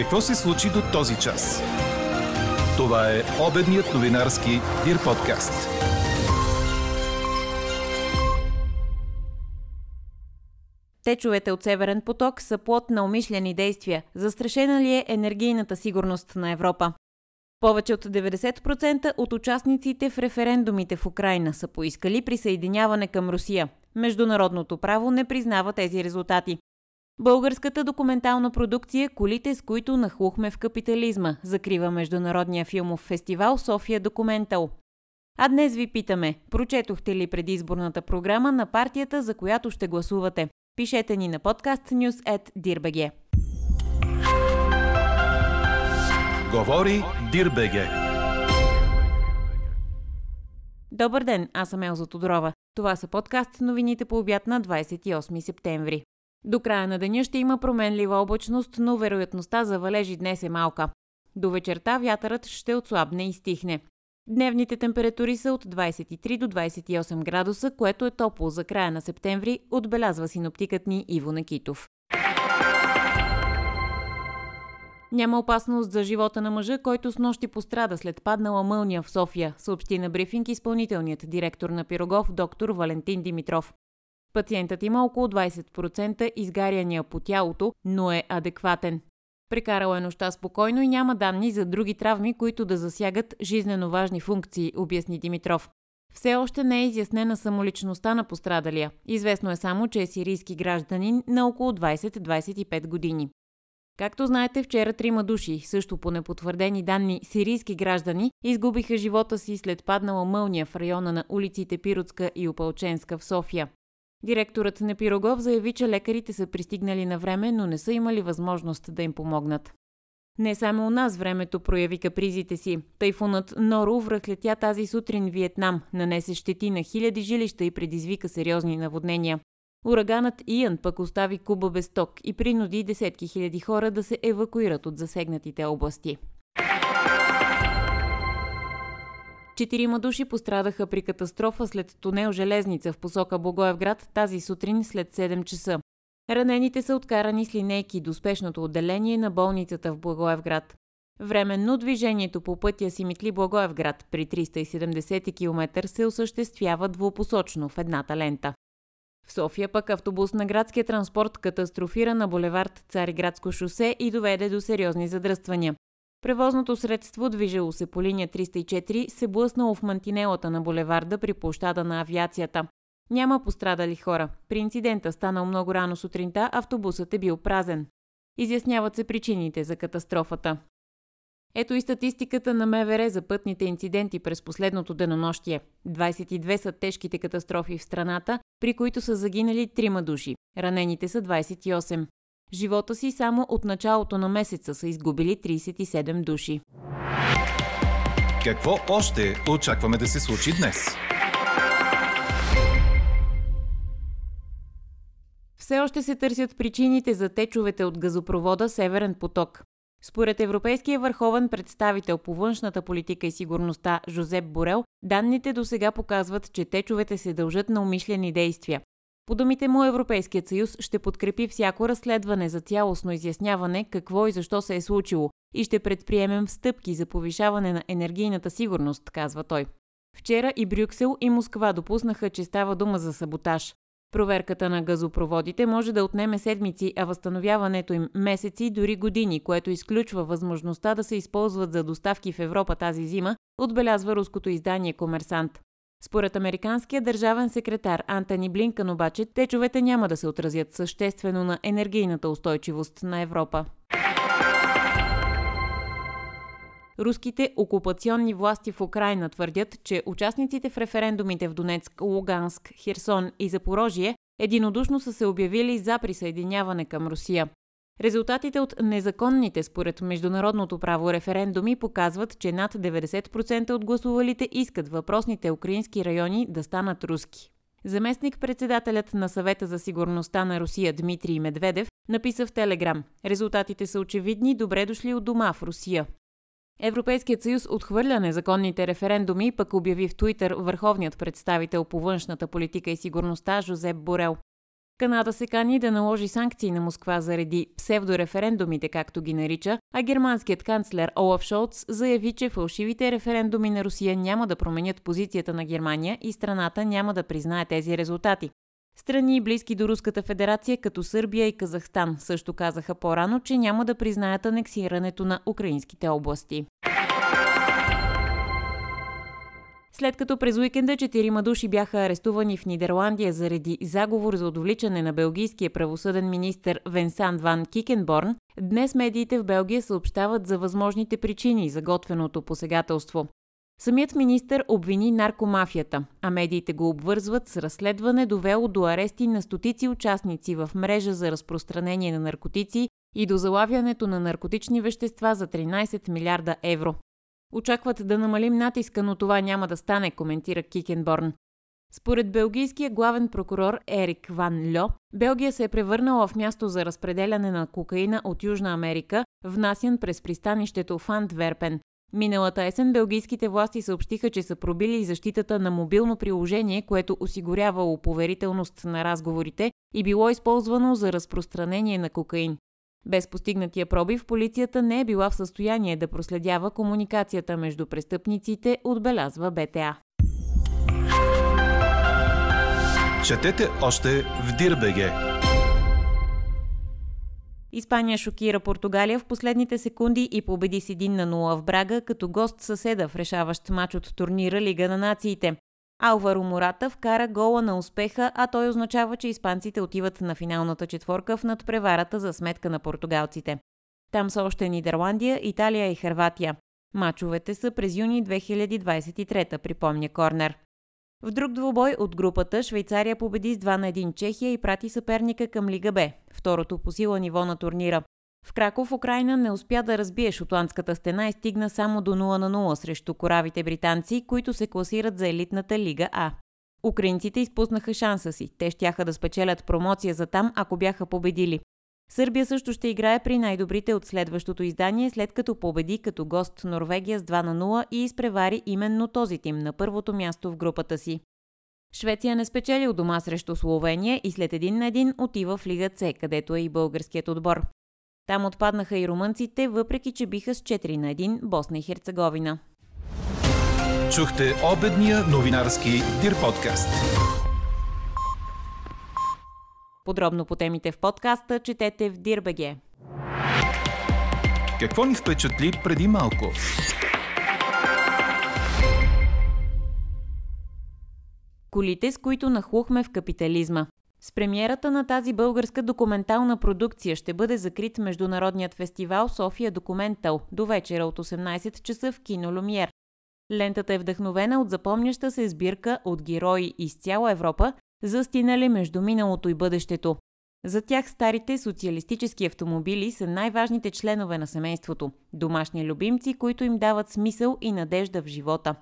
Какво се случи до този час? Това е обедният новинарски Дир подкаст. Течовете от Северен поток са плод на умишлени действия. Застрашена ли е енергийната сигурност на Европа? Повече от 90% от участниците в референдумите в Украина са поискали присъединяване към Русия. Международното право не признава тези резултати. Българската документална продукция «Колите, с които нахлухме в капитализма» закрива Международния филмов фестивал София Документал. А днес ви питаме, прочетохте ли предизборната програма на партията, за която ще гласувате? Пишете ни на подкаст News Говори Дирбеге. Добър ден, аз съм Елза Тодорова. Това са подкаст новините по обяд на 28 септември. До края на деня ще има променлива облачност, но вероятността за валежи днес е малка. До вечерта вятърът ще отслабне и стихне. Дневните температури са от 23 до 28 градуса, което е топло за края на септември, отбелязва синоптикът ни Иво Накитов. Няма опасност за живота на мъжа, който с нощи пострада след паднала мълния в София, съобщи на брифинг изпълнителният директор на Пирогов, доктор Валентин Димитров. Пациентът има около 20% изгаряния по тялото, но е адекватен. Прекарала е нощта спокойно и няма данни за други травми, които да засягат жизнено важни функции, обясни Димитров. Все още не е изяснена самоличността на пострадалия. Известно е само, че е сирийски гражданин на около 20-25 години. Както знаете, вчера трима души, също по непотвърдени данни сирийски граждани, изгубиха живота си след паднала мълния в района на улиците Пиротска и Опалченска в София. Директорът на Пирогов заяви, че лекарите са пристигнали на време, но не са имали възможност да им помогнат. Не само у нас времето прояви капризите си. Тайфунът Нору връхлетя тази сутрин Виетнам, нанесе щети на хиляди жилища и предизвика сериозни наводнения. Ураганът Иан пък остави Куба без ток и принуди десетки хиляди хора да се евакуират от засегнатите области. Четирима души пострадаха при катастрофа след тунел Железница в посока Богоевград тази сутрин след 7 часа. Ранените са откарани с линейки до спешното отделение на болницата в Благоевград. Временно движението по пътя Симитли Благоевград при 370 км се осъществява двупосочно в едната лента. В София пък автобус на градския транспорт катастрофира на булевард Цариградско шосе и доведе до сериозни задръствания. Превозното средство, движило се по линия 304, се блъснало в мантинелата на булеварда при площада на авиацията. Няма пострадали хора. При инцидента станал много рано сутринта, автобусът е бил празен. Изясняват се причините за катастрофата. Ето и статистиката на МВР за пътните инциденти през последното денонощие. 22 са тежките катастрофи в страната, при които са загинали трима души. Ранените са 28. Живота си само от началото на месеца са изгубили 37 души. Какво още очакваме да се случи днес? Все още се търсят причините за течовете от газопровода Северен поток. Според Европейския върховен представител по външната политика и сигурността Жозеп Борел, данните до сега показват, че течовете се дължат на умишлени действия. По думите му Европейският съюз ще подкрепи всяко разследване за цялостно изясняване какво и защо се е случило и ще предприемем стъпки за повишаване на енергийната сигурност, казва той. Вчера и Брюксел и Москва допуснаха, че става дума за саботаж. Проверката на газопроводите може да отнеме седмици, а възстановяването им месеци, дори години, което изключва възможността да се използват за доставки в Европа тази зима, отбелязва руското издание Комерсант. Според американския държавен секретар Антони Блинкан обаче, течовете няма да се отразят съществено на енергийната устойчивост на Европа. Руските окупационни власти в Украина твърдят, че участниците в референдумите в Донецк, Луганск, Херсон и Запорожие единодушно са се обявили за присъединяване към Русия. Резултатите от незаконните според международното право референдуми показват, че над 90% от гласувалите искат въпросните украински райони да станат руски. Заместник-председателят на съвета за сигурността на Русия Дмитрий Медведев написа в Телеграм «Резултатите са очевидни, добре дошли от дома в Русия». Европейският съюз отхвърля незаконните референдуми, пък обяви в Туитър върховният представител по външната политика и сигурността Жозеп Борел. Канада се кани да наложи санкции на Москва заради псевдореферендумите, както ги нарича, а германският канцлер Олаф Шолц заяви, че фалшивите референдуми на Русия няма да променят позицията на Германия и страната няма да признае тези резултати. Страни близки до Руската федерация, като Сърбия и Казахстан, също казаха по-рано, че няма да признаят анексирането на украинските области. След като през уикенда четирима души бяха арестувани в Нидерландия заради заговор за отвличане на белгийския правосъден министр Венсан Ван Кикенборн, днес медиите в Белгия съобщават за възможните причини за готвеното посегателство. Самият министр обвини наркомафията, а медиите го обвързват с разследване, довело до арести на стотици участници в мрежа за разпространение на наркотици и до залавянето на наркотични вещества за 13 милиарда евро. Очакват да намалим натиска, но това няма да стане, коментира Кикенборн. Според белгийския главен прокурор Ерик Ван Льо, Белгия се е превърнала в място за разпределяне на кокаина от Южна Америка, внасян през пристанището в Антверпен. Миналата есен белгийските власти съобщиха, че са пробили защитата на мобилно приложение, което осигурявало поверителност на разговорите и било използвано за разпространение на кокаин. Без постигнатия пробив, полицията не е била в състояние да проследява комуникацията между престъпниците, отбелязва БТА. Четете още в Дирбеге. Испания шокира Португалия в последните секунди и победи с 1 на 0 в Брага, като гост съседа в решаващ матч от турнира Лига на нациите. Алваро Мората вкара гола на успеха, а той означава, че испанците отиват на финалната четворка в надпреварата за сметка на португалците. Там са още Нидерландия, Италия и Хърватия. Мачовете са през юни 2023, припомня Корнер. В друг двубой от групата Швейцария победи с 2 на 1 Чехия и прати съперника към Лига Б, второто по сила ниво на турнира. В Краков Украина не успя да разбие шотландската стена и стигна само до 0 на 0 срещу коравите британци, които се класират за елитната Лига А. Украинците изпуснаха шанса си. Те щяха да спечелят промоция за там, ако бяха победили. Сърбия също ще играе при най-добрите от следващото издание, след като победи като гост Норвегия с 2 на 0 и изпревари именно този тим на първото място в групата си. Швеция не спечели от дома срещу Словения и след един на един отива в Лига С, където е и българският отбор. Там отпаднаха и румънците, въпреки че биха с 4 на 1 Босна и Херцеговина. Чухте обедния новинарски Дир подкаст. Подробно по темите в подкаста четете в Дирбеге. Какво ни впечатли преди малко? Колите, с които нахлухме в капитализма. С премиерата на тази българска документална продукция ще бъде закрит Международният фестивал София Документал до вечера от 18 часа в Кино Люмиер. Лентата е вдъхновена от запомняща се сбирка от герои из цяла Европа, застинали между миналото и бъдещето. За тях старите социалистически автомобили са най-важните членове на семейството – домашни любимци, които им дават смисъл и надежда в живота.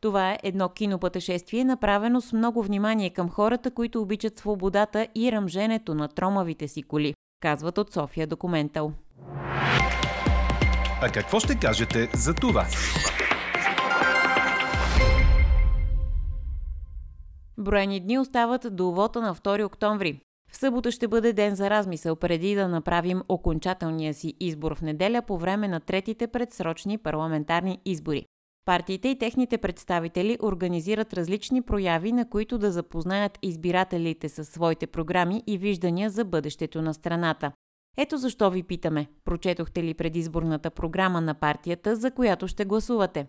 Това е едно кинопътешествие, направено с много внимание към хората, които обичат свободата и ръмженето на тромавите си коли, казват от София Документал. А какво ще кажете за това? Броени дни остават до вота на 2 октомври. В събота ще бъде ден за размисъл преди да направим окончателния си избор в неделя по време на третите предсрочни парламентарни избори. Партиите и техните представители организират различни прояви, на които да запознаят избирателите със своите програми и виждания за бъдещето на страната. Ето защо ви питаме, прочетохте ли предизборната програма на партията, за която ще гласувате?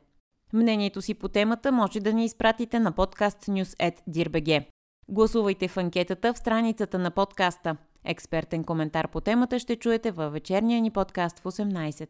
Мнението си по темата може да ни изпратите на подкаст News Гласувайте в анкетата в страницата на подкаста. Експертен коментар по темата ще чуете във вечерния ни подкаст в 18.